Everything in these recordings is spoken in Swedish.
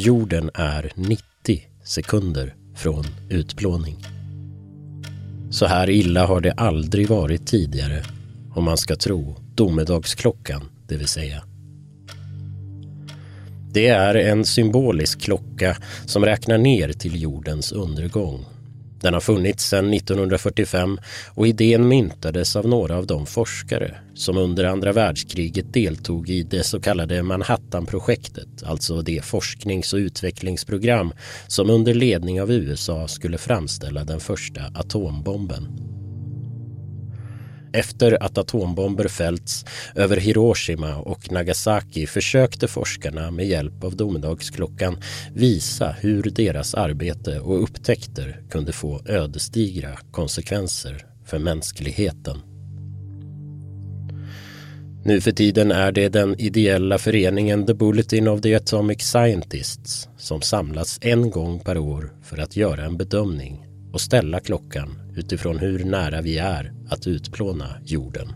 Jorden är 90 sekunder från utplåning. Så här illa har det aldrig varit tidigare om man ska tro domedagsklockan, det vill säga. Det är en symbolisk klocka som räknar ner till jordens undergång den har funnits sedan 1945 och idén myntades av några av de forskare som under andra världskriget deltog i det så kallade Manhattanprojektet, alltså det forsknings och utvecklingsprogram som under ledning av USA skulle framställa den första atombomben. Efter att atombomber fällts över Hiroshima och Nagasaki försökte forskarna med hjälp av domedagsklockan visa hur deras arbete och upptäckter kunde få ödesdigra konsekvenser för mänskligheten. Nu för tiden är det den ideella föreningen The Bulletin of the Atomic Scientists som samlas en gång per år för att göra en bedömning och ställa klockan utifrån hur nära vi är att utplåna jorden.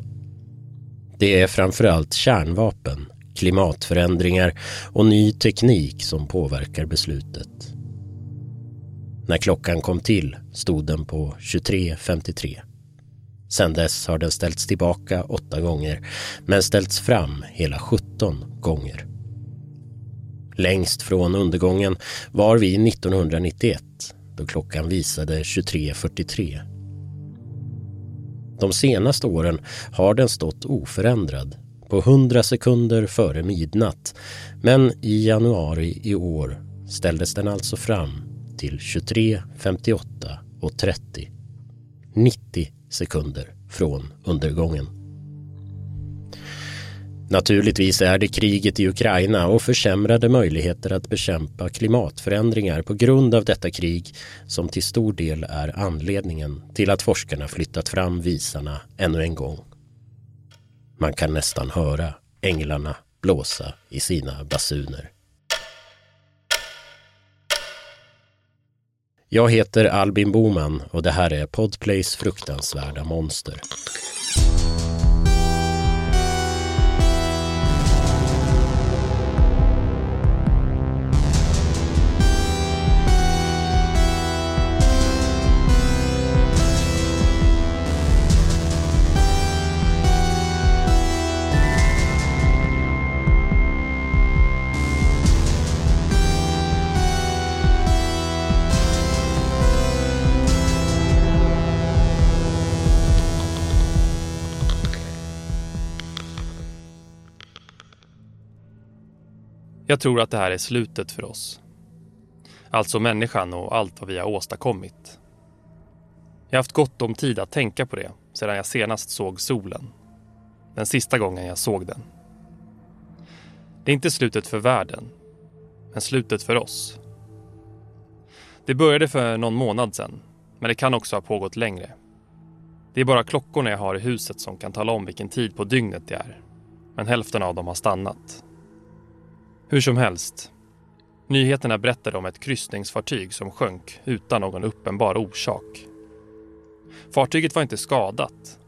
Det är framförallt kärnvapen, klimatförändringar och ny teknik som påverkar beslutet. När klockan kom till stod den på 23.53. Sedan dess har den ställts tillbaka åtta gånger men ställts fram hela 17 gånger. Längst från undergången var vi 1991 då klockan visade 23.43. De senaste åren har den stått oförändrad på 100 sekunder före midnatt men i januari i år ställdes den alltså fram till 23.58 och 30. 90 sekunder från undergången. Naturligtvis är det kriget i Ukraina och försämrade möjligheter att bekämpa klimatförändringar på grund av detta krig som till stor del är anledningen till att forskarna flyttat fram visarna ännu en gång. Man kan nästan höra änglarna blåsa i sina basuner. Jag heter Albin Boman och det här är Podplays fruktansvärda monster. Tror att det här är slutet för oss. Alltså människan och allt vad vi har åstadkommit. Jag har haft gott om tid att tänka på det sedan jag senast såg solen. Den sista gången jag såg den. Det är inte slutet för världen, men slutet för oss. Det började för någon månad sedan, men det kan också ha pågått längre. Det är bara klockorna jag har i huset som kan tala om vilken tid på dygnet det är. Men hälften av dem har stannat. Hur som helst. Nyheterna berättade om ett kryssningsfartyg som sjönk utan någon uppenbar orsak. Fartyget var inte skadat.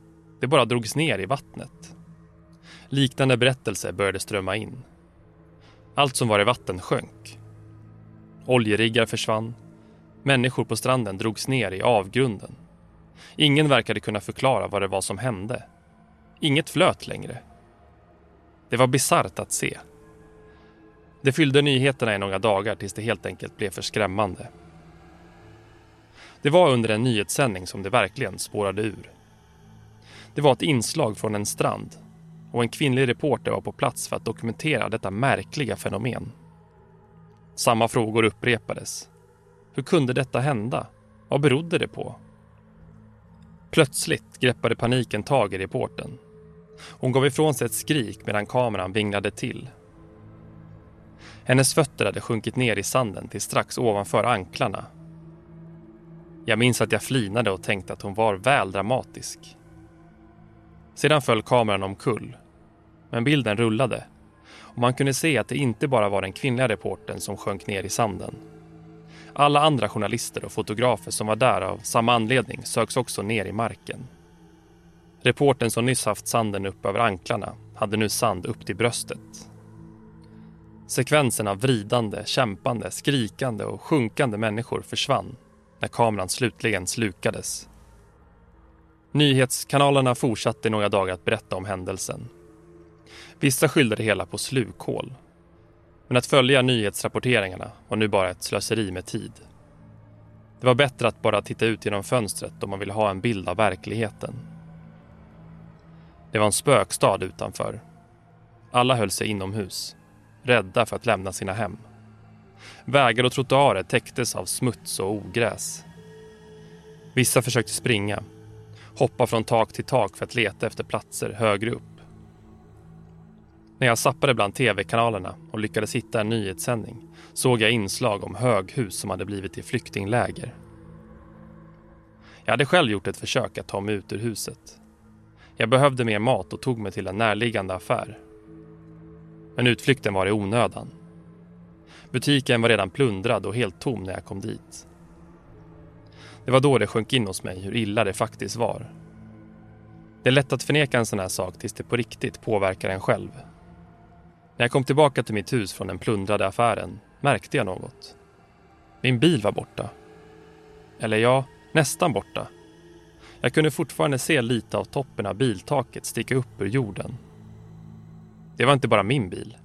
Det bara drogs ner i vattnet. Liknande berättelser började strömma in. Allt som var i vatten sjönk. Oljeriggar försvann. Människor på stranden drogs ner i avgrunden. Ingen verkade kunna förklara vad det var som hände. Inget flöt längre. Det var bisarrt att se. Det fyllde nyheterna i några dagar tills det helt enkelt blev för skrämmande. Det var under en nyhetssändning som det verkligen spårade ur. Det var ett inslag från en strand och en kvinnlig reporter var på plats för att dokumentera detta märkliga fenomen. Samma frågor upprepades. Hur kunde detta hända? Vad berodde det på? Plötsligt greppade paniken tag i reporten. Hon gav ifrån sig ett skrik medan kameran vinglade till hennes fötter hade sjunkit ner i sanden till strax ovanför anklarna. Jag minns att jag flinade och tänkte att hon var väl dramatisk. Sedan föll kameran omkull. Men bilden rullade och man kunde se att det inte bara var den kvinnliga reporten som sjönk ner i sanden. Alla andra journalister och fotografer som var där av samma anledning söks också ner i marken. Reporten som nyss haft sanden upp över anklarna hade nu sand upp till bröstet Sekvensen av vridande, kämpande, skrikande och sjunkande människor försvann när kameran slutligen slukades. Nyhetskanalerna fortsatte några dagar att berätta om händelsen. Vissa skyllde det hela på slukhål. Men att följa nyhetsrapporteringarna var nu bara ett slöseri med tid. Det var bättre att bara titta ut genom fönstret om man ville ha en bild av verkligheten. Det var en spökstad utanför. Alla höll sig inomhus, rädda för att lämna sina hem. Vägar och trottoarer täcktes av smuts och ogräs. Vissa försökte springa, hoppa från tak till tak för att leta efter platser högre upp. När jag sappade bland tv-kanalerna och lyckades hitta en nyhetssändning såg jag inslag om höghus som hade blivit till flyktingläger. Jag hade själv gjort ett försök att ta mig ut ur huset. Jag behövde mer mat och tog mig till en närliggande affär. Men utflykten var i onödan. Butiken var redan plundrad och helt tom när jag kom dit. Det var då det sjönk in hos mig hur illa det faktiskt var. Det är lätt att förneka en sån här sak tills det på riktigt påverkar en själv. När jag kom tillbaka till mitt hus från den plundrade affären märkte jag något. Min bil var borta. Eller ja, nästan borta. Jag kunde fortfarande se lite av toppen av biltaket sticka upp ur jorden. Det var inte bara min bil.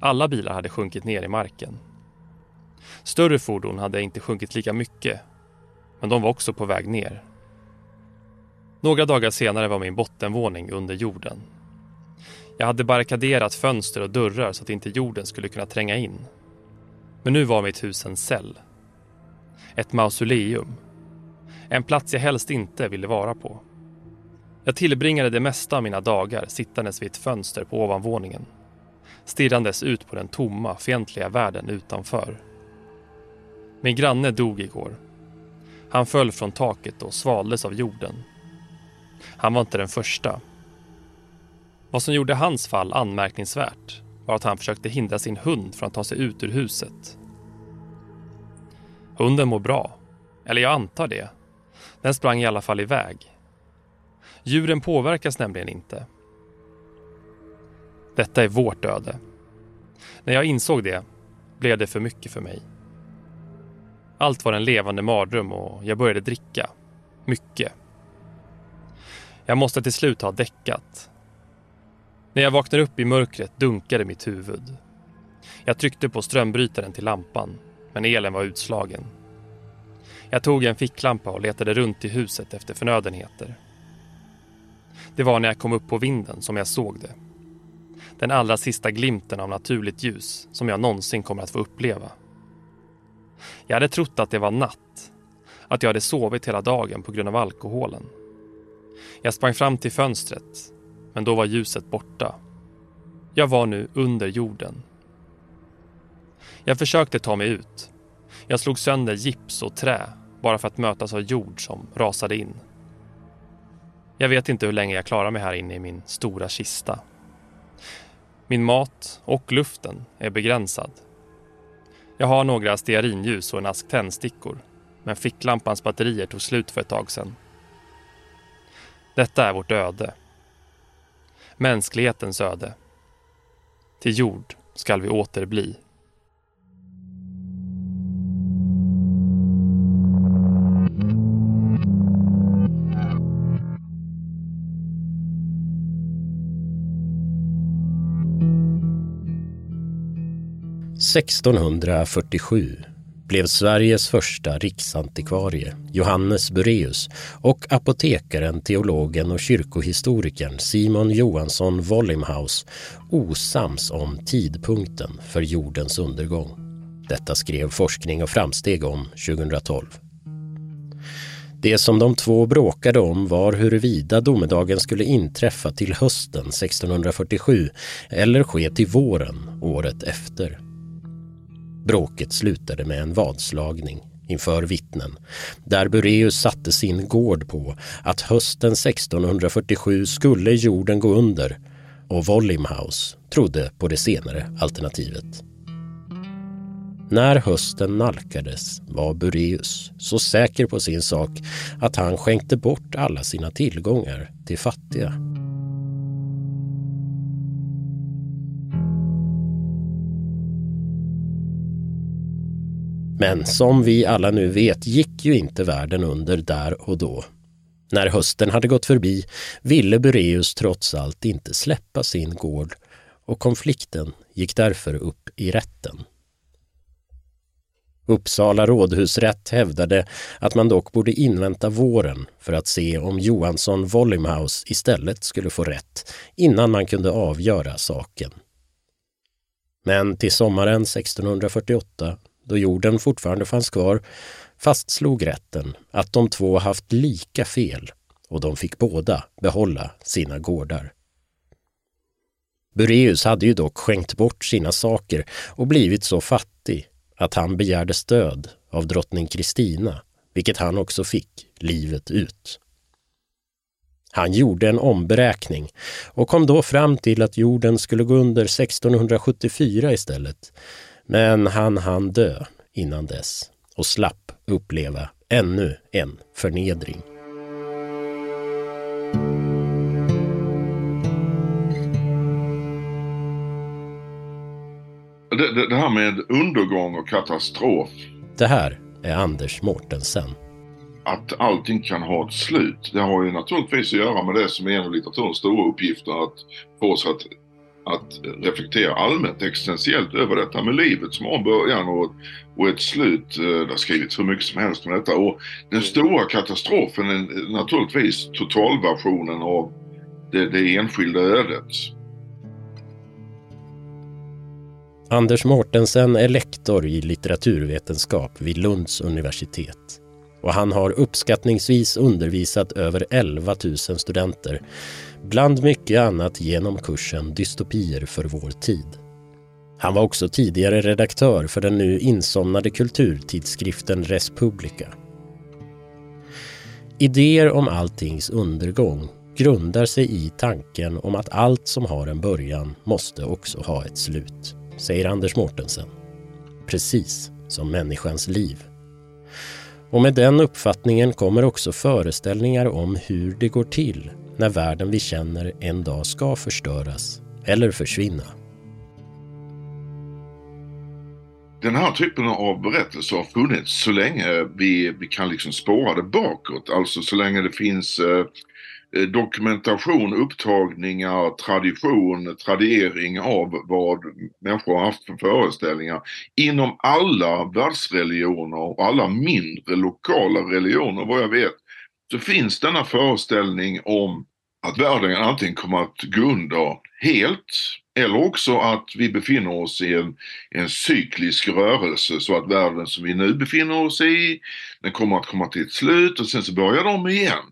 Alla bilar hade sjunkit ner i marken. Större fordon hade inte sjunkit lika mycket, men de var också på väg ner. Några dagar senare var min bottenvåning under jorden. Jag hade barrikaderat fönster och dörrar så att inte jorden skulle kunna tränga in. Men nu var mitt hus en cell. Ett mausoleum. En plats jag helst inte ville vara på. Jag tillbringade det mesta av mina dagar sittandes vid ett fönster på ovanvåningen. Stirrandes ut på den tomma, fientliga världen utanför. Min granne dog igår. Han föll från taket och svaldes av jorden. Han var inte den första. Vad som gjorde hans fall anmärkningsvärt var att han försökte hindra sin hund från att ta sig ut ur huset. Hunden mår bra. Eller jag antar det. Den sprang i alla fall iväg. Djuren påverkas nämligen inte. Detta är vårt öde. När jag insåg det blev det för mycket för mig. Allt var en levande mardröm och jag började dricka. Mycket. Jag måste till slut ha däckat. När jag vaknade upp i mörkret dunkade mitt huvud. Jag tryckte på strömbrytaren till lampan, men elen var utslagen. Jag tog en ficklampa och letade runt i huset efter förnödenheter. Det var när jag kom upp på vinden som jag såg det. Den allra sista glimten av naturligt ljus som jag någonsin kommer att få uppleva. Jag hade trott att det var natt. Att jag hade sovit hela dagen på grund av alkoholen. Jag sprang fram till fönstret, men då var ljuset borta. Jag var nu under jorden. Jag försökte ta mig ut. Jag slog sönder gips och trä bara för att mötas av jord som rasade in. Jag vet inte hur länge jag klarar mig här inne i min stora kista. Min mat och luften är begränsad. Jag har några stearinljus och en ask tändstickor, men ficklampans batterier tog slut för ett tag sedan. Detta är vårt öde. Mänsklighetens öde. Till jord skall vi åter bli. 1647 blev Sveriges första riksantikvarie, Johannes Bureus och apotekaren, teologen och kyrkohistorikern Simon Johansson Wollimhaus osams om tidpunkten för jordens undergång. Detta skrev Forskning och framsteg om 2012. Det som de två bråkade om var huruvida domedagen skulle inträffa till hösten 1647 eller ske till våren året efter. Bråket slutade med en vadslagning inför vittnen där Bureus satte sin gård på att hösten 1647 skulle jorden gå under och Wollimhaus trodde på det senare alternativet. När hösten nalkades var Bureus så säker på sin sak att han skänkte bort alla sina tillgångar till fattiga. Men som vi alla nu vet gick ju inte världen under där och då. När hösten hade gått förbi ville Bureus trots allt inte släppa sin gård och konflikten gick därför upp i rätten. Uppsala rådhusrätt hävdade att man dock borde invänta våren för att se om Johansson Vollimhaus istället skulle få rätt innan man kunde avgöra saken. Men till sommaren 1648, då jorden fortfarande fanns kvar, fastslog rätten att de två haft lika fel och de fick båda behålla sina gårdar. Bureus hade ju dock skänkt bort sina saker och blivit så fattig att han begärde stöd av drottning Kristina, vilket han också fick livet ut. Han gjorde en omberäkning och kom då fram till att jorden skulle gå under 1674 istället. Men han hann dö innan dess och slapp uppleva ännu en förnedring. Det, det, det, här med undergång och katastrof. Det här är Anders Mortensen. Att allting kan ha ett slut. Det har ju naturligtvis att göra med det som är en av litteraturens stora uppgifter. Att få oss att, att reflektera allmänt existentiellt över detta med livet som har en början och, och ett slut. Eh, det har skrivits hur mycket som helst om detta. Och den stora katastrofen är naturligtvis totalversionen av det, det enskilda ödet. Anders Mortensen är lektor i litteraturvetenskap vid Lunds universitet. Och han har uppskattningsvis undervisat över 11 000 studenter, bland mycket annat genom kursen Dystopier för vår tid. Han var också tidigare redaktör för den nu insomnade kulturtidskriften Respublica. Idéer om alltings undergång grundar sig i tanken om att allt som har en början måste också ha ett slut säger Anders Mortensen. Precis som människans liv. Och med den uppfattningen kommer också föreställningar om hur det går till när världen vi känner en dag ska förstöras eller försvinna. Den här typen av berättelser har funnits så länge vi, vi kan liksom spåra det bakåt. Alltså så länge det finns eh, dokumentation, upptagningar, tradition, tradiering av vad människor har haft för föreställningar inom alla världsreligioner och alla mindre lokala religioner vad jag vet så finns denna föreställning om att världen antingen kommer att gå under helt eller också att vi befinner oss i en, en cyklisk rörelse så att världen som vi nu befinner oss i, den kommer att komma till ett slut och sen så börjar de igen.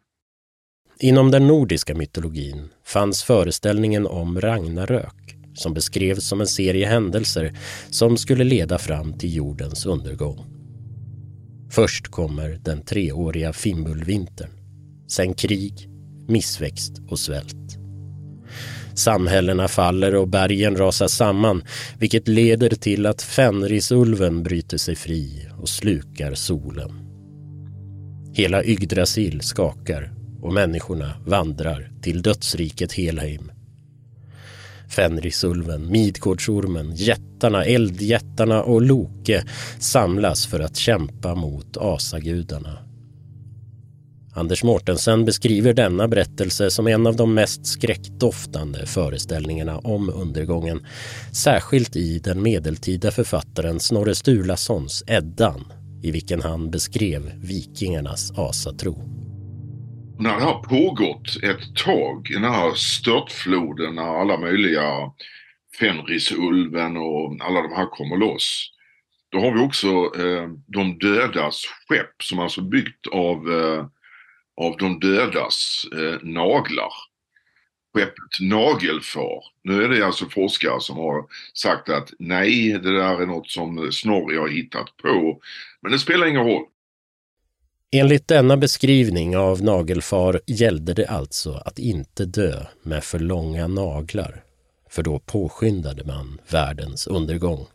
Inom den nordiska mytologin fanns föreställningen om Ragnarök som beskrevs som en serie händelser som skulle leda fram till jordens undergång. Först kommer den treåriga Fimbulvintern. Sen krig, missväxt och svält. Samhällena faller och bergen rasar samman vilket leder till att Fenrisulven bryter sig fri och slukar solen. Hela Yggdrasil skakar och människorna vandrar till dödsriket Helheim. Fenrisulven, Midgårdsormen, jättarna, eldjättarna och Loke samlas för att kämpa mot asagudarna. Anders Mortensen beskriver denna berättelse som en av de mest skräckdoftande föreställningarna om undergången, särskilt i den medeltida författaren Snorre Sturlasons Eddan, i vilken han beskrev vikingarnas asatro när det har pågått ett tag, den här störtfloden när alla möjliga Fenrisulven och alla de här kommer loss. Då har vi också eh, de dödas skepp som alltså byggt av, eh, av de dödas eh, naglar. Skeppet Nagelfar. Nu är det alltså forskare som har sagt att nej, det där är något som Snorri har hittat på. Men det spelar ingen roll. Enligt denna beskrivning av nagelfar gällde det alltså att inte dö med för långa naglar, för då påskyndade man världens undergång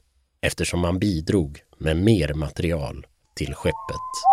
eftersom man bidrog med mer material till skeppet.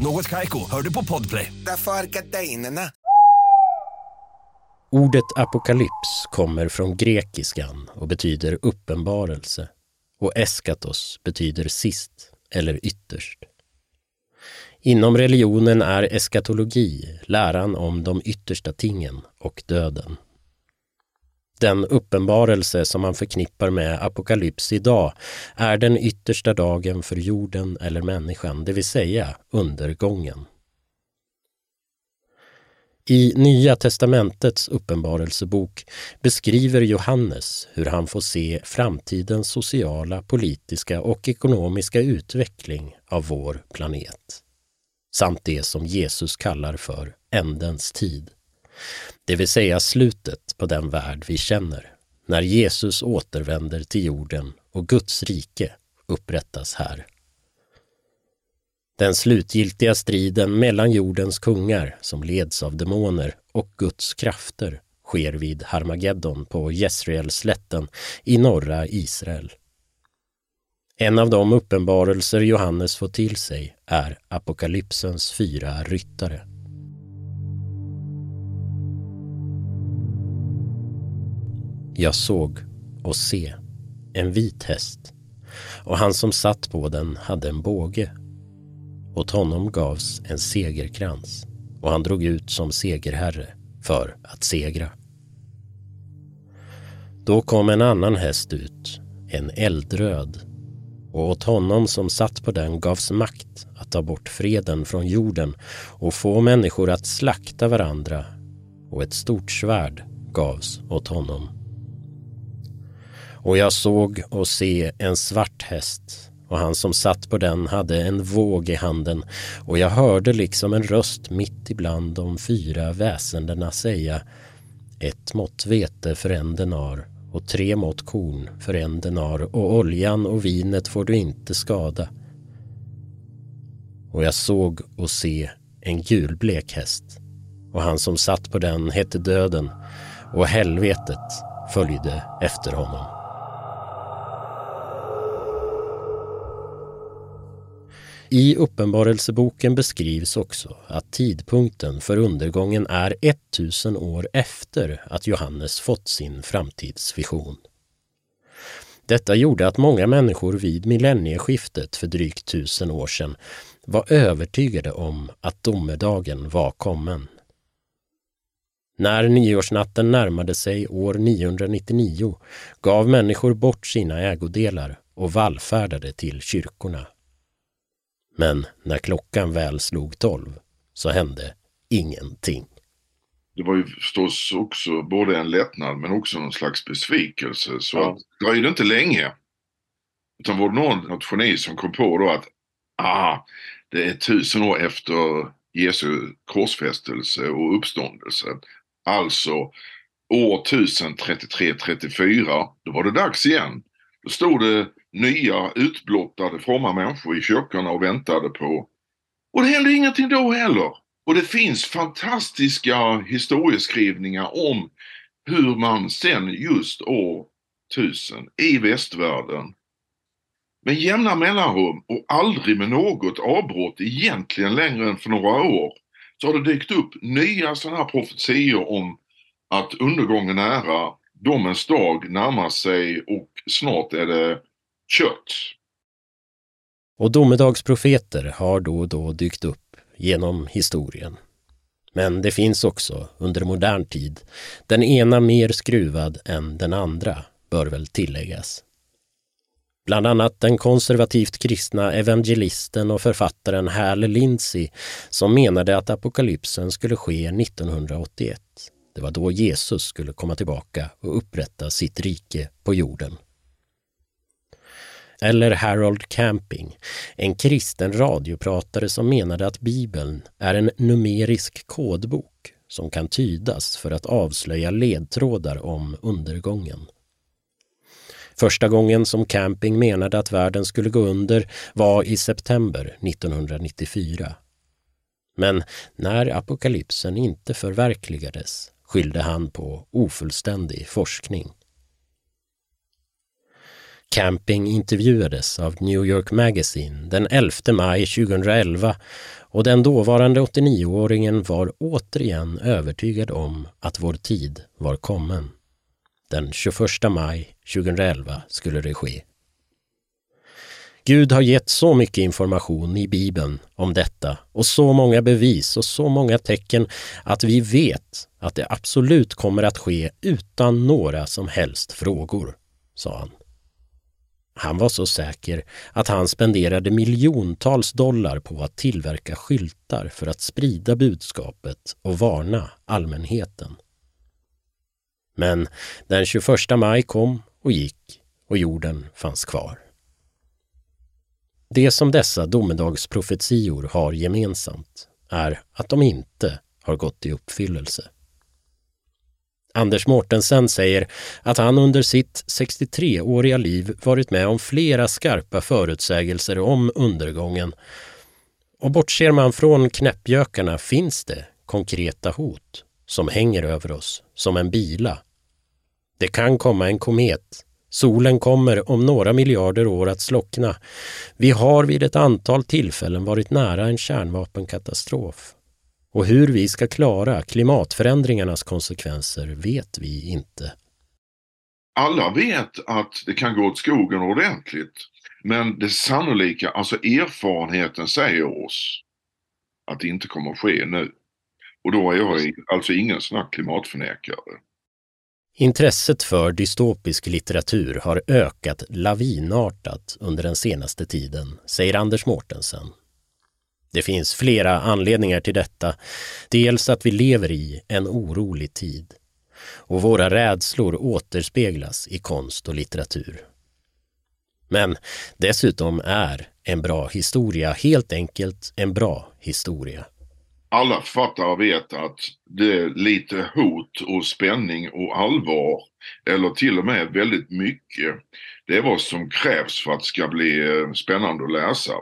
Något kajko, hör du på podplay. Därför är gardinerna. Ordet apokalyps kommer från grekiskan och betyder uppenbarelse och eskatos betyder sist eller ytterst. Inom religionen är eskatologi läran om de yttersta tingen och döden. Den uppenbarelse som man förknippar med apokalyps idag är den yttersta dagen för jorden eller människan, det vill säga undergången. I Nya testamentets uppenbarelsebok beskriver Johannes hur han får se framtidens sociala, politiska och ekonomiska utveckling av vår planet. Samt det som Jesus kallar för ändens tid. Det vill säga slutet på den värld vi känner, när Jesus återvänder till jorden och Guds rike upprättas här. Den slutgiltiga striden mellan jordens kungar, som leds av demoner, och Guds krafter sker vid Harmageddon på Jesreelslätten i norra Israel. En av de uppenbarelser Johannes får till sig är apokalypsens fyra ryttare. Jag såg och se en vit häst. Och han som satt på den hade en båge. Åt honom gavs en segerkrans. Och han drog ut som segerherre för att segra. Då kom en annan häst ut, en eldröd, och åt honom som satt på den gavs makt att ta bort freden från jorden och få människor att slakta varandra. Och ett stort svärd gavs åt honom. Och jag såg och se en svart häst och han som satt på den hade en våg i handen och jag hörde liksom en röst mitt ibland de fyra väsendena säga ett mått vete för en denar och tre mått korn för en denar och oljan och vinet får du inte skada. Och jag såg och se en gulblek häst och han som satt på den hette Döden och helvetet följde efter honom. I Uppenbarelseboken beskrivs också att tidpunkten för undergången är 1000 år efter att Johannes fått sin framtidsvision. Detta gjorde att många människor vid millennieskiftet för drygt tusen år sedan var övertygade om att domedagen var kommen. När nyårsnatten närmade sig år 999 gav människor bort sina ägodelar och vallfärdade till kyrkorna men när klockan väl slog tolv så hände ingenting. Det var ju förstås också både en lättnad men också någon slags besvikelse. Så ja. det dröjde inte länge. Utan var det någon, något geni som kom på då att ah, det är tusen år efter Jesu korsfästelse och uppståndelse. Alltså år 1033-34, då var det dags igen. Då stod det nya utblottade fromma människor i kyrkorna och väntade på. Och det hände ingenting då heller. Och det finns fantastiska historieskrivningar om hur man sen just år 1000 i västvärlden med jämna mellanrum och aldrig med något avbrott egentligen längre än för några år så har det dykt upp nya sådana här profetior om att undergången är nära, domens dag närmar sig och snart är det kött. Och domedagsprofeter har då och då dykt upp genom historien. Men det finns också, under modern tid, den ena mer skruvad än den andra, bör väl tilläggas. Bland annat den konservativt kristna evangelisten och författaren Hal Lindsey som menade att apokalypsen skulle ske 1981. Det var då Jesus skulle komma tillbaka och upprätta sitt rike på jorden. Eller Harold Camping, en kristen radiopratare som menade att Bibeln är en numerisk kodbok som kan tydas för att avslöja ledtrådar om undergången. Första gången som Camping menade att världen skulle gå under var i september 1994. Men när apokalypsen inte förverkligades skyllde han på ofullständig forskning. Camping intervjuades av New York Magazine den 11 maj 2011 och den dåvarande 89-åringen var återigen övertygad om att vår tid var kommen. Den 21 maj 2011 skulle det ske. Gud har gett så mycket information i Bibeln om detta och så många bevis och så många tecken att vi vet att det absolut kommer att ske utan några som helst frågor, sa han. Han var så säker att han spenderade miljontals dollar på att tillverka skyltar för att sprida budskapet och varna allmänheten. Men den 21 maj kom och gick och jorden fanns kvar. Det som dessa domedagsprofetior har gemensamt är att de inte har gått i uppfyllelse. Anders Mortensen säger att han under sitt 63-åriga liv varit med om flera skarpa förutsägelser om undergången. Och bortser man från knäppjökarna finns det konkreta hot som hänger över oss som en bila. Det kan komma en komet. Solen kommer om några miljarder år att slockna. Vi har vid ett antal tillfällen varit nära en kärnvapenkatastrof. Och hur vi ska klara klimatförändringarnas konsekvenser vet vi inte. Alla vet att det kan gå åt skogen ordentligt. Men det sannolika, alltså erfarenheten säger oss att det inte kommer att ske nu. Och då är jag alltså ingen sån här klimatförnekare. Intresset för dystopisk litteratur har ökat lavinartat under den senaste tiden, säger Anders Mårtensen. Det finns flera anledningar till detta. Dels att vi lever i en orolig tid och våra rädslor återspeglas i konst och litteratur. Men dessutom är en bra historia helt enkelt en bra historia alla författare vet att det är lite hot och spänning och allvar eller till och med väldigt mycket. Det är vad som krävs för att det ska bli eh, spännande att läsa.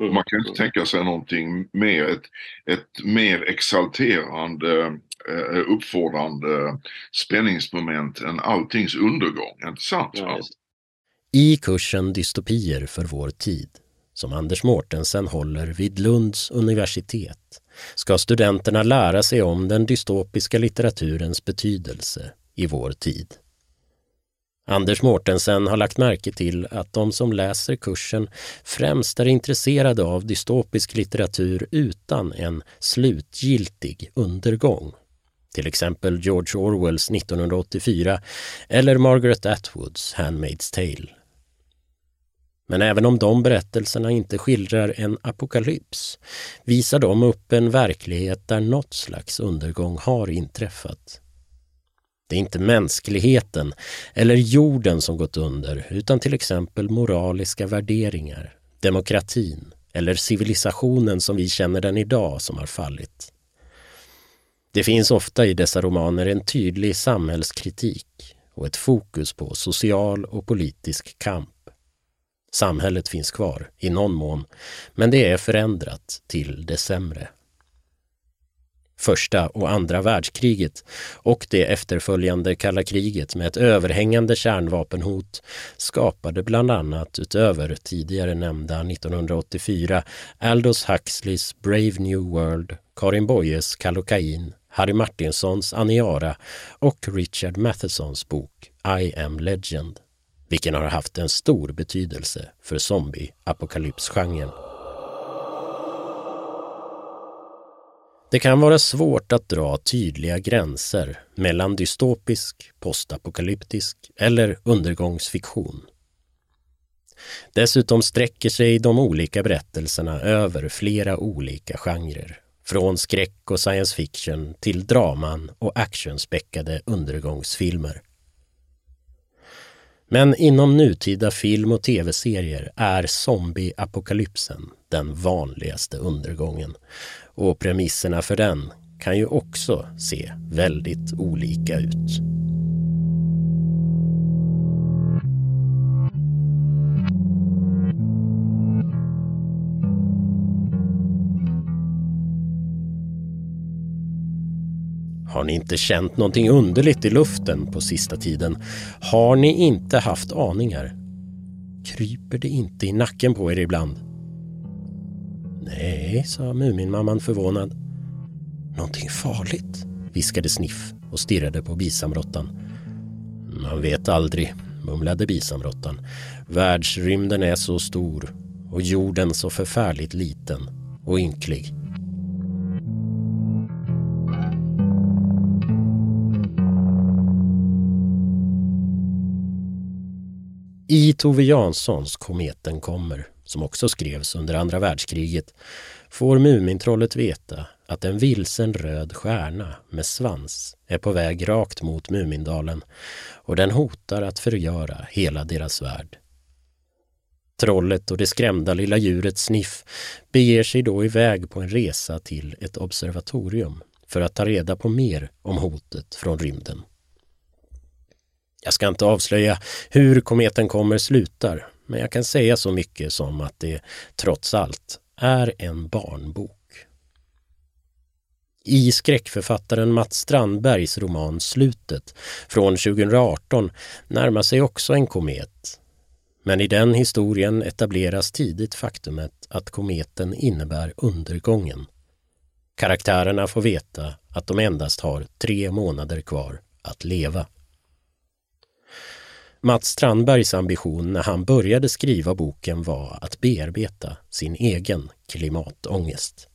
Mm. Man kan inte tänka sig någonting mer, ett, ett mer exalterande, eh, uppfordrande spänningsmoment än alltings undergång. Inte sant? Ja, I kursen Dystopier för vår tid som Anders Mårtensen håller vid Lunds universitet ska studenterna lära sig om den dystopiska litteraturens betydelse i vår tid. Anders Mortensen har lagt märke till att de som läser kursen främst är intresserade av dystopisk litteratur utan en slutgiltig undergång. Till exempel George Orwells 1984 eller Margaret Atwoods Handmaid's Tale. Men även om de berättelserna inte skildrar en apokalyps visar de upp en verklighet där något slags undergång har inträffat. Det är inte mänskligheten eller jorden som gått under utan till exempel moraliska värderingar, demokratin eller civilisationen som vi känner den idag som har fallit. Det finns ofta i dessa romaner en tydlig samhällskritik och ett fokus på social och politisk kamp. Samhället finns kvar i någon mån, men det är förändrat till det sämre. Första och andra världskriget och det efterföljande kalla kriget med ett överhängande kärnvapenhot skapade bland annat, utöver tidigare nämnda 1984, Aldous Huxleys Brave New World, Karin Boyes Kallocain, Harry Martinsons Aniara och Richard Mathesons bok I am Legend vilken har haft en stor betydelse för zombie-apokalypsgenren. Det kan vara svårt att dra tydliga gränser mellan dystopisk, postapokalyptisk eller undergångsfiktion. Dessutom sträcker sig de olika berättelserna över flera olika genrer. Från skräck och science fiction till draman och actionspäckade undergångsfilmer. Men inom nutida film och tv-serier är zombieapokalypsen den vanligaste undergången. Och premisserna för den kan ju också se väldigt olika ut. Har ni inte känt någonting underligt i luften på sista tiden? Har ni inte haft aningar? Kryper det inte i nacken på er ibland? Nej, sa Muminmamman förvånad. Någonting farligt, viskade Sniff och stirrade på bisamråttan. Man vet aldrig, mumlade bisamråttan. Världsrymden är så stor och jorden så förfärligt liten och ynklig. I Tove Janssons Kometen kommer, som också skrevs under andra världskriget, får Mumintrollet veta att en vilsen röd stjärna med svans är på väg rakt mot Mumindalen och den hotar att förgöra hela deras värld. Trollet och det skrämda lilla djuret Sniff beger sig då iväg på en resa till ett observatorium för att ta reda på mer om hotet från rymden. Jag ska inte avslöja hur kometen kommer slutar, men jag kan säga så mycket som att det trots allt är en barnbok. I skräckförfattaren Mats Strandbergs roman Slutet från 2018 närmar sig också en komet. Men i den historien etableras tidigt faktumet att kometen innebär undergången. Karaktärerna får veta att de endast har tre månader kvar att leva. Mats Strandbergs ambition när han började skriva boken var att bearbeta sin egen klimatångest.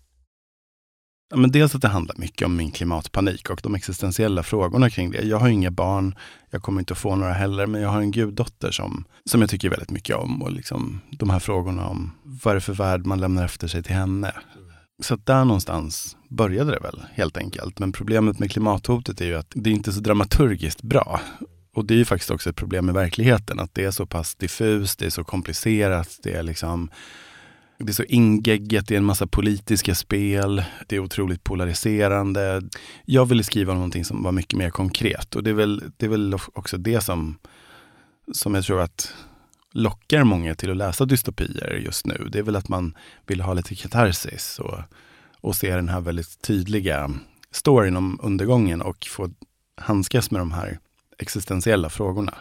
Ja, men dels att det handlar mycket om min klimatpanik och de existentiella frågorna kring det. Jag har inga barn, jag kommer inte att få några heller, men jag har en guddotter som, som jag tycker väldigt mycket om. Och liksom de här frågorna om vad är det för värld man lämnar efter sig till henne. Så att där någonstans började det väl helt enkelt. Men problemet med klimathotet är ju att det är inte är så dramaturgiskt bra. Och det är ju faktiskt också ett problem med verkligheten, att det är så pass diffust, det är så komplicerat, det är liksom det är så ingegget, det är en massa politiska spel, det är otroligt polariserande. Jag ville skriva någonting som var mycket mer konkret och det är väl, det är väl också det som, som jag tror att lockar många till att läsa dystopier just nu. Det är väl att man vill ha lite katarsis och, och se den här väldigt tydliga storyn om undergången och få handskas med de här existentiella frågorna.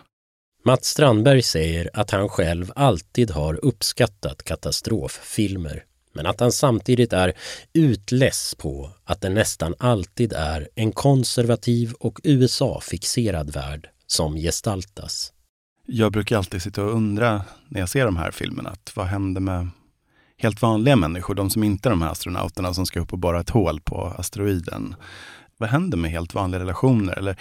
Mats Strandberg säger att han själv alltid har uppskattat katastroffilmer men att han samtidigt är utless på att det nästan alltid är en konservativ och USA-fixerad värld som gestaltas. Jag brukar alltid sitta och undra när jag ser de här filmerna, att vad händer med helt vanliga människor, de som inte är de här astronauterna som ska upp och borra ett hål på asteroiden. Vad händer med helt vanliga relationer? Eller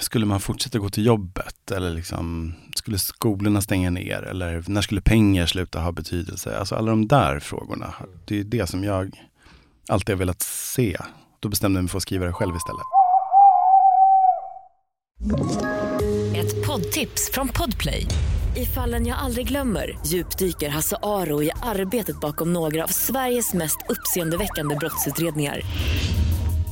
skulle man fortsätta gå till jobbet? Eller liksom, skulle skolorna stänga ner? Eller när skulle pengar sluta ha betydelse? Alltså alla de där frågorna. Det är det som jag alltid har velat se. Då bestämde jag mig för att skriva det själv istället. Ett poddtips från Podplay. I fallen jag aldrig glömmer djupdyker Hasse Aro i arbetet bakom några av Sveriges mest uppseendeväckande brottsutredningar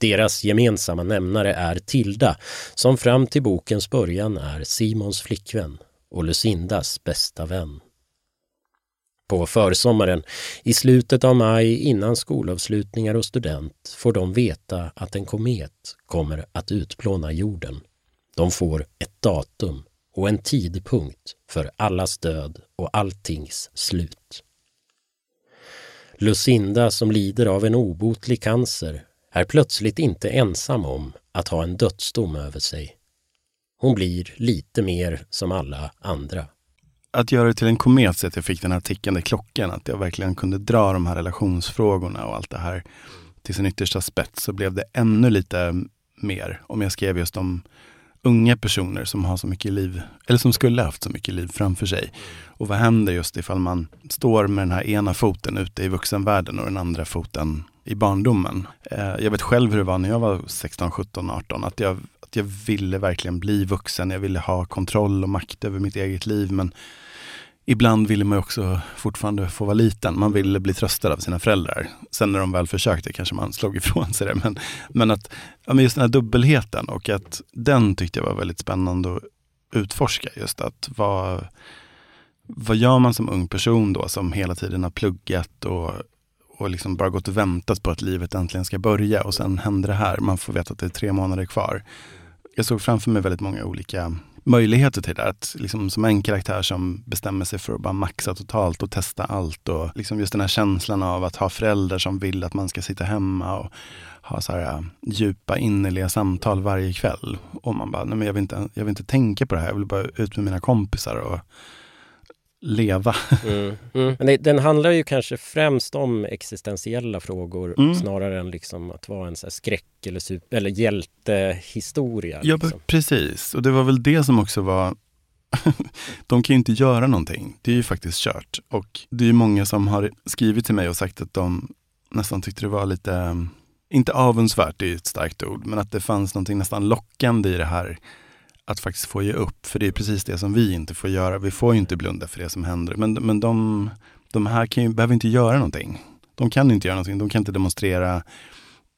deras gemensamma nämnare är Tilda, som fram till bokens början är Simons flickvän och Lucindas bästa vän. På försommaren, i slutet av maj innan skolavslutningar och student, får de veta att en komet kommer att utplåna jorden. De får ett datum och en tidpunkt för allas död och alltings slut. Lucinda som lider av en obotlig cancer är plötsligt inte ensam om att ha en dödsdom över sig. Hon blir lite mer som alla andra. Att göra det till en komet så att jag fick den här tickande klockan, att jag verkligen kunde dra de här relationsfrågorna och allt det här till sin yttersta spets, så blev det ännu lite mer om jag skrev just om unga personer som har så mycket liv, eller som skulle haft så mycket liv framför sig. Och vad händer just ifall man står med den här ena foten ute i vuxenvärlden och den andra foten i barndomen. Eh, jag vet själv hur det var när jag var 16, 17, 18. Att jag, att jag ville verkligen bli vuxen. Jag ville ha kontroll och makt över mitt eget liv. Men ibland ville man också fortfarande få vara liten. Man ville bli tröstad av sina föräldrar. Sen när de väl försökte kanske man slog ifrån sig det. Men, men att ja, men just den här dubbelheten och att den tyckte jag var väldigt spännande att utforska. Just att vad, vad gör man som ung person då som hela tiden har pluggat och, och liksom bara gått och väntat på att livet äntligen ska börja och sen händer det här. Man får veta att det är tre månader kvar. Jag såg framför mig väldigt många olika möjligheter till det. Att liksom som en karaktär som bestämmer sig för att bara maxa totalt och testa allt. Och liksom just den här känslan av att ha föräldrar som vill att man ska sitta hemma och ha så här äh, djupa innerliga samtal varje kväll. Och man bara, nej men jag vill, inte, jag vill inte tänka på det här, jag vill bara ut med mina kompisar och leva. Mm, mm. Men det, den handlar ju kanske främst om existentiella frågor mm. snarare än liksom att vara en så skräck eller, super, eller hjältehistoria. Ja, liksom. precis. Och det var väl det som också var de kan ju inte göra någonting. Det är ju faktiskt kört. Och det är ju många som har skrivit till mig och sagt att de nästan tyckte det var lite, inte avundsvärt, det är ett starkt ord, men att det fanns någonting nästan lockande i det här att faktiskt få ge upp. För det är precis det som vi inte får göra. Vi får ju inte blunda för det som händer. Men, men de, de här kan ju, behöver inte göra någonting. De kan inte göra någonting. De kan inte demonstrera.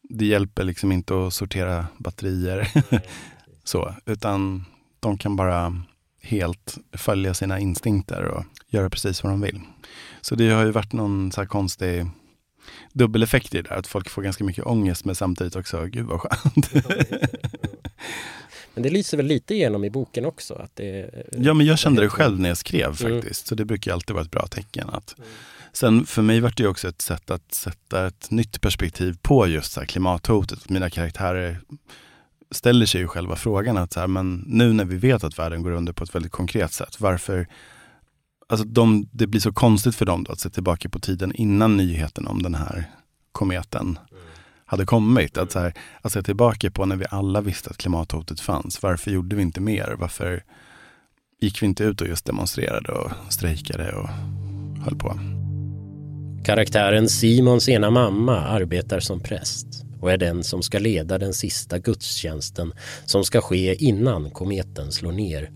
Det hjälper liksom inte att sortera batterier. så, utan de kan bara helt följa sina instinkter och göra precis vad de vill. Så det har ju varit någon så konstig dubbeleffekt i det där, att folk får ganska mycket ångest men samtidigt också, gud vad skönt. Men det lyser väl lite igenom i boken också? Att det, ja, men jag kände det själv när jag skrev mm. faktiskt. Mm. Så det brukar alltid vara ett bra tecken. Att, mm. Sen för mig var det också ett sätt att sätta ett nytt perspektiv på just så klimathotet. Mina karaktärer ställer sig ju själva frågan att så här, men nu när vi vet att världen går under på ett väldigt konkret sätt, varför Alltså de, det blir så konstigt för dem då att se tillbaka på tiden innan nyheten om den här kometen hade kommit. Att, så här, att se tillbaka på när vi alla visste att klimathotet fanns. Varför gjorde vi inte mer? Varför gick vi inte ut och just demonstrerade och strejkade och höll på? Karaktären Simons ena mamma arbetar som präst och är den som ska leda den sista gudstjänsten som ska ske innan kometen slår ner.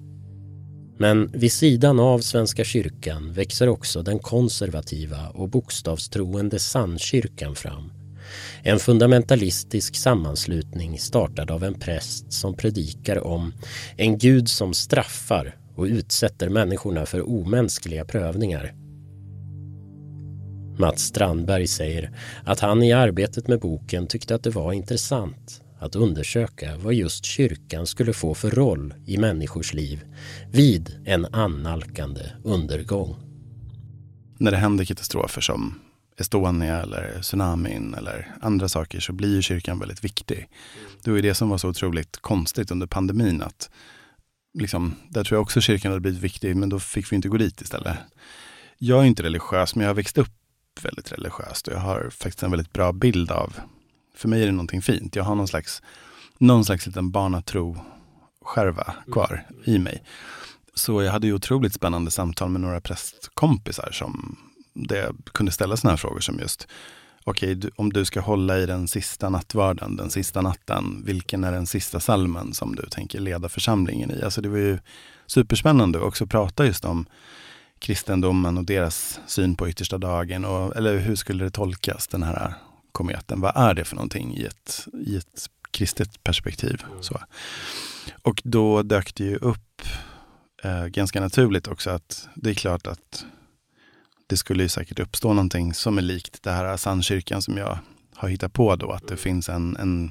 Men vid sidan av Svenska kyrkan växer också den konservativa och bokstavstroende Sandkyrkan fram en fundamentalistisk sammanslutning startad av en präst som predikar om en gud som straffar och utsätter människorna för omänskliga prövningar. Mats Strandberg säger att han i arbetet med boken tyckte att det var intressant att undersöka vad just kyrkan skulle få för roll i människors liv vid en annalkande undergång. När det händer katastrofer som Estonia eller tsunamin eller andra saker så blir ju kyrkan väldigt viktig. Det var ju det som var så otroligt konstigt under pandemin. att liksom, Där tror jag också kyrkan hade blivit viktig, men då fick vi inte gå dit istället. Jag är inte religiös, men jag har växt upp väldigt religiöst och jag har faktiskt en väldigt bra bild av, för mig är det någonting fint. Jag har någon slags, någon slags liten barnatro skärva kvar i mig. Så jag hade ju otroligt spännande samtal med några prästkompisar som det kunde ställa sådana här frågor som just Okej, okay, om du ska hålla i den sista nattvarden, den sista natten, vilken är den sista salmen som du tänker leda församlingen i? Alltså det var ju superspännande att också prata just om kristendomen och deras syn på yttersta dagen. Och, eller hur skulle det tolkas, den här kometen? Vad är det för någonting i ett, i ett kristet perspektiv? Så. Och då dök det ju upp eh, ganska naturligt också att det är klart att det skulle ju säkert uppstå någonting som är likt det här Sandkyrkan som jag har hittat på då. Att det finns en, en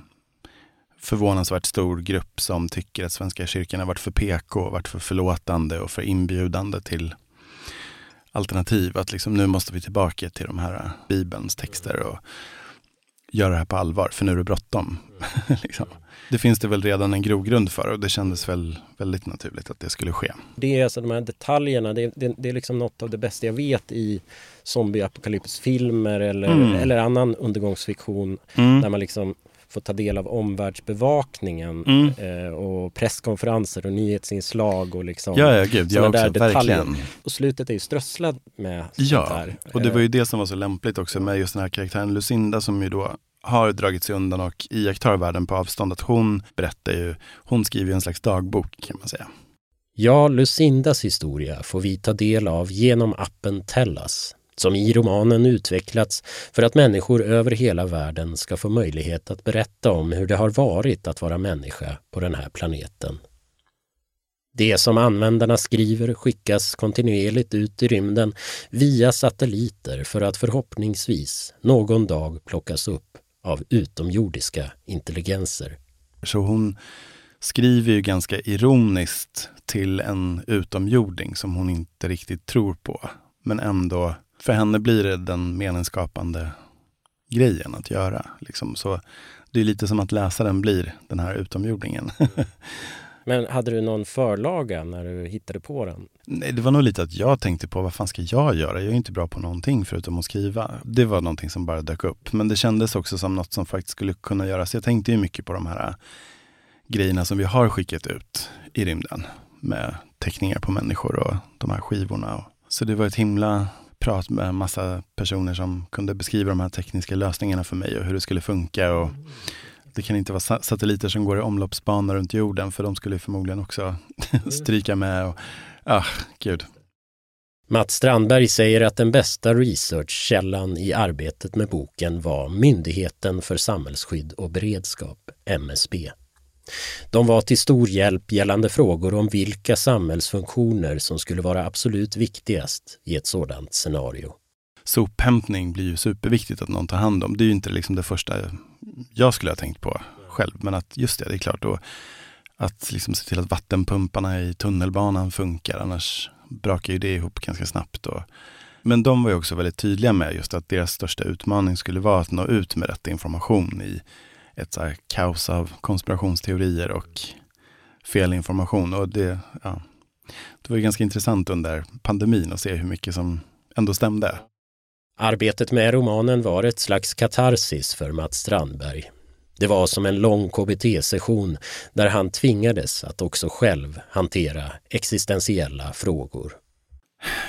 förvånansvärt stor grupp som tycker att Svenska kyrkan har varit för PK, varit för förlåtande och för inbjudande till alternativ. Att liksom nu måste vi tillbaka till de här Bibelns texter och göra det här på allvar, för nu är det bråttom. liksom. Det finns det väl redan en grogrund för och det kändes väl väldigt naturligt att det skulle ske. Det är alltså de här detaljerna, det, det, det är liksom något av det bästa jag vet i zombieapokalypsfilmer eller, mm. eller annan undergångsfiktion. Mm. Där man liksom får ta del av omvärldsbevakningen mm. eh, och presskonferenser och nyhetsinslag och liksom ja, ja, gud, jag också, verkligen. Och slutet är ju strösslad med Ja, där. och det var ju det som var så lämpligt också med just den här karaktären Lucinda som ju då har dragit sig undan och iakttar världen på avstånd. Att hon berättar ju, hon skriver ju en slags dagbok kan man säga. Ja, Lucindas historia får vi ta del av genom appen Tellas som i romanen utvecklats för att människor över hela världen ska få möjlighet att berätta om hur det har varit att vara människa på den här planeten. Det som användarna skriver skickas kontinuerligt ut i rymden via satelliter för att förhoppningsvis någon dag plockas upp av utomjordiska intelligenser. Så hon skriver ju ganska ironiskt till en utomjording som hon inte riktigt tror på. Men ändå, för henne blir det den meningsskapande grejen att göra. Liksom. Så det är lite som att läsaren blir den här utomjordingen. Men hade du någon förlaga när du hittade på den? Nej, det var nog lite att jag tänkte på vad fan ska jag göra? Jag är inte bra på någonting förutom att skriva. Det var någonting som bara dök upp. Men det kändes också som något som faktiskt skulle kunna göras. Jag tänkte ju mycket på de här grejerna som vi har skickat ut i rymden med teckningar på människor och de här skivorna. Så det var ett himla prat med massa personer som kunde beskriva de här tekniska lösningarna för mig och hur det skulle funka. Och det kan inte vara satelliter som går i omloppsbana runt jorden för de skulle förmodligen också stryka med. Och, ah, gud. Mats Strandberg säger att den bästa researchkällan i arbetet med boken var Myndigheten för samhällsskydd och beredskap, MSB. De var till stor hjälp gällande frågor om vilka samhällsfunktioner som skulle vara absolut viktigast i ett sådant scenario. Sophämtning blir ju superviktigt att någon tar hand om. Det är ju inte liksom det första jag skulle ha tänkt på själv. Men att just det, det är klart då att liksom se till att vattenpumparna i tunnelbanan funkar. Annars brakar ju det ihop ganska snabbt. Och, men de var ju också väldigt tydliga med just att deras största utmaning skulle vara att nå ut med rätt information i ett så kaos av konspirationsteorier och fel information. Och det, ja, det var ganska intressant under pandemin att se hur mycket som ändå stämde. Arbetet med romanen var ett slags katarsis för Mats Strandberg. Det var som en lång KBT-session där han tvingades att också själv hantera existentiella frågor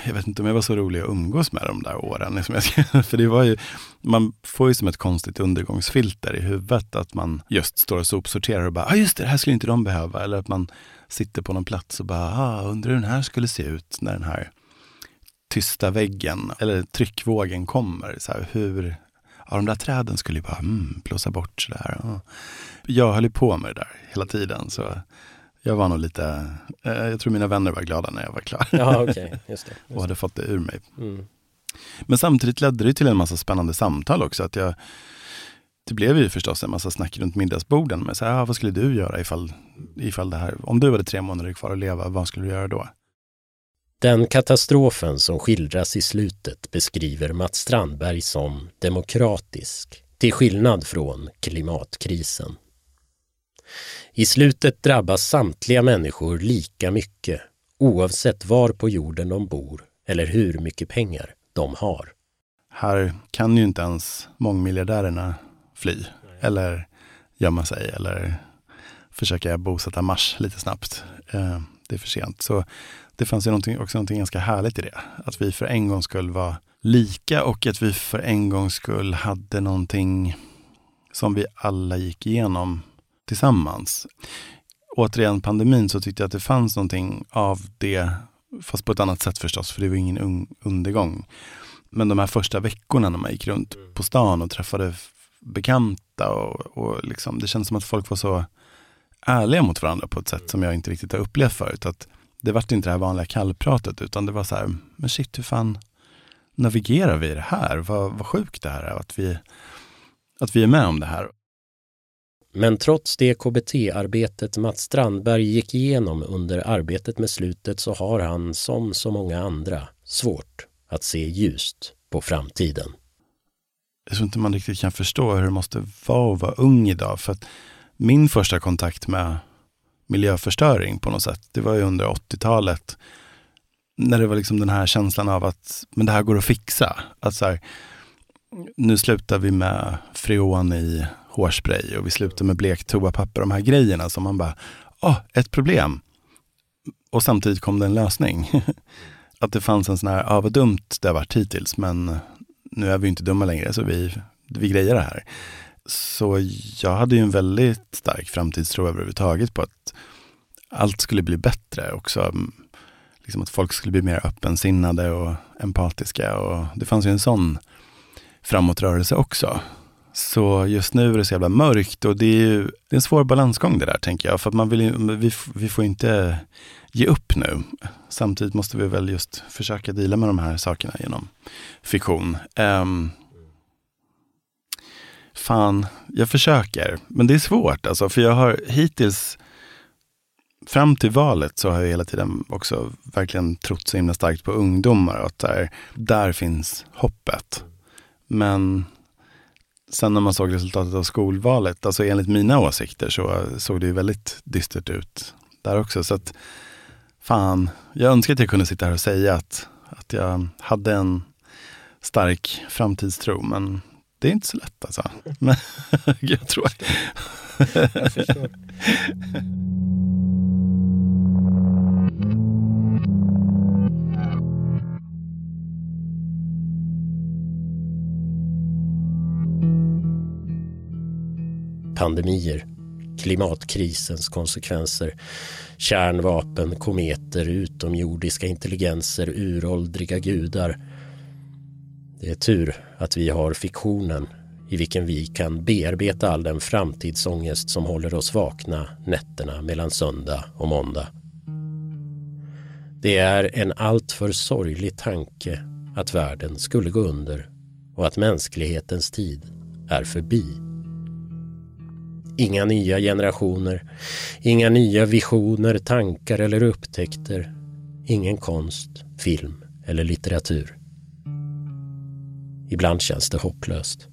jag vet inte om jag var så rolig att umgås med de där åren. Liksom, för det var ju, man får ju som ett konstigt undergångsfilter i huvudet att man just står och sopsorterar och bara, ah, just det, det här skulle inte de behöva. Eller att man sitter på någon plats och bara, ah, undrar hur den här skulle se ut när den här tysta väggen eller tryckvågen kommer. Så här, hur, ja, de där träden skulle ju bara mm, blåsa bort sådär. Ja. Jag höll ju på med det där hela tiden. Så jag var nog lite, eh, jag tror mina vänner var glada när jag var klar. Ja, okay. just det, just det. och hade fått det ur mig. Mm. Men samtidigt ledde det till en massa spännande samtal också. Att jag, det blev ju förstås en massa snack runt middagsborden. Men så här, ah, vad skulle du göra ifall, ifall det här, om du hade tre månader kvar att leva, vad skulle du göra då? Den katastrofen som skildras i slutet beskriver Mats Strandberg som demokratisk, till skillnad från klimatkrisen. I slutet drabbas samtliga människor lika mycket oavsett var på jorden de bor eller hur mycket pengar de har. Här kan ju inte ens mångmiljardärerna fly eller gömma sig eller försöka bosätta Mars lite snabbt. Eh, det är för sent. Så det fanns ju någonting, också någonting ganska härligt i det. Att vi för en gångs skull var lika och att vi för en gångs skull hade någonting som vi alla gick igenom tillsammans. Återigen pandemin så tyckte jag att det fanns någonting av det, fast på ett annat sätt förstås, för det var ingen undergång. Men de här första veckorna när man gick runt på stan och träffade bekanta och, och liksom, det kändes som att folk var så ärliga mot varandra på ett sätt som jag inte riktigt har upplevt förut. Att det var inte det här vanliga kallpratet utan det var så här, men shit hur fan navigerar vi det här? Vad, vad sjukt det här är att vi, att vi är med om det här. Men trots det KBT-arbetet Mats Strandberg gick igenom under arbetet med slutet så har han, som så många andra, svårt att se ljust på framtiden. Jag tror inte man riktigt kan förstå hur det måste vara att vara ung idag. För att min första kontakt med miljöförstöring på något sätt, det var ju under 80-talet. När det var liksom den här känslan av att men det här går att fixa. Att så här, nu slutar vi med freon i hårspray och vi slutar med blekt toapapper. De här grejerna som man bara, åh, oh, ett problem. Och samtidigt kom det en lösning. att det fanns en sån här, ja vad dumt det har varit hittills, men nu är vi inte dumma längre så vi, vi grejer det här. Så jag hade ju en väldigt stark framtidstro överhuvudtaget på att allt skulle bli bättre också. Liksom att folk skulle bli mer öppensinnade och empatiska. Och det fanns ju en sån framåtrörelse också. Så just nu är det så jävla mörkt och det är ju det är en svår balansgång det där tänker jag. För att man vill, vi, vi får inte ge upp nu. Samtidigt måste vi väl just försöka dela med de här sakerna genom fiktion. Um, fan, jag försöker. Men det är svårt alltså, för jag har hittills fram till valet så har jag hela tiden också verkligen trott så himla starkt på ungdomar och att där, där finns hoppet. Men sen när man såg resultatet av skolvalet, alltså enligt mina åsikter så såg det ju väldigt dystert ut där också. Så att fan, jag önskar att jag kunde sitta här och säga att, att jag hade en stark framtidstro, men det är inte så lätt alltså. Men jag tror... jag pandemier, klimatkrisens konsekvenser, kärnvapen, kometer, utomjordiska intelligenser, uråldriga gudar. Det är tur att vi har fiktionen i vilken vi kan bearbeta all den framtidsångest som håller oss vakna nätterna mellan söndag och måndag. Det är en alltför sorglig tanke att världen skulle gå under och att mänsklighetens tid är förbi. Inga nya generationer, inga nya visioner, tankar eller upptäckter. Ingen konst, film eller litteratur. Ibland känns det hopplöst.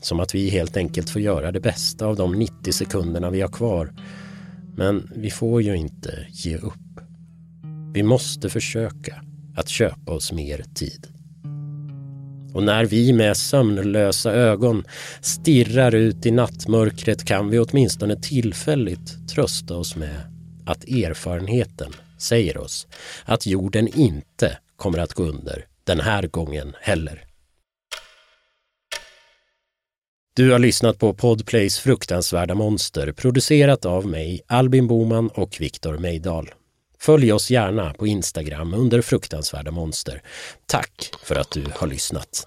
Som att vi helt enkelt får göra det bästa av de 90 sekunderna vi har kvar. Men vi får ju inte ge upp. Vi måste försöka att köpa oss mer tid. Och när vi med sömnlösa ögon stirrar ut i nattmörkret kan vi åtminstone tillfälligt trösta oss med att erfarenheten säger oss att jorden inte kommer att gå under den här gången heller. Du har lyssnat på Podplays fruktansvärda monster producerat av mig, Albin Boman och Viktor Meidal. Följ oss gärna på Instagram under fruktansvärda monster. Tack för att du har lyssnat.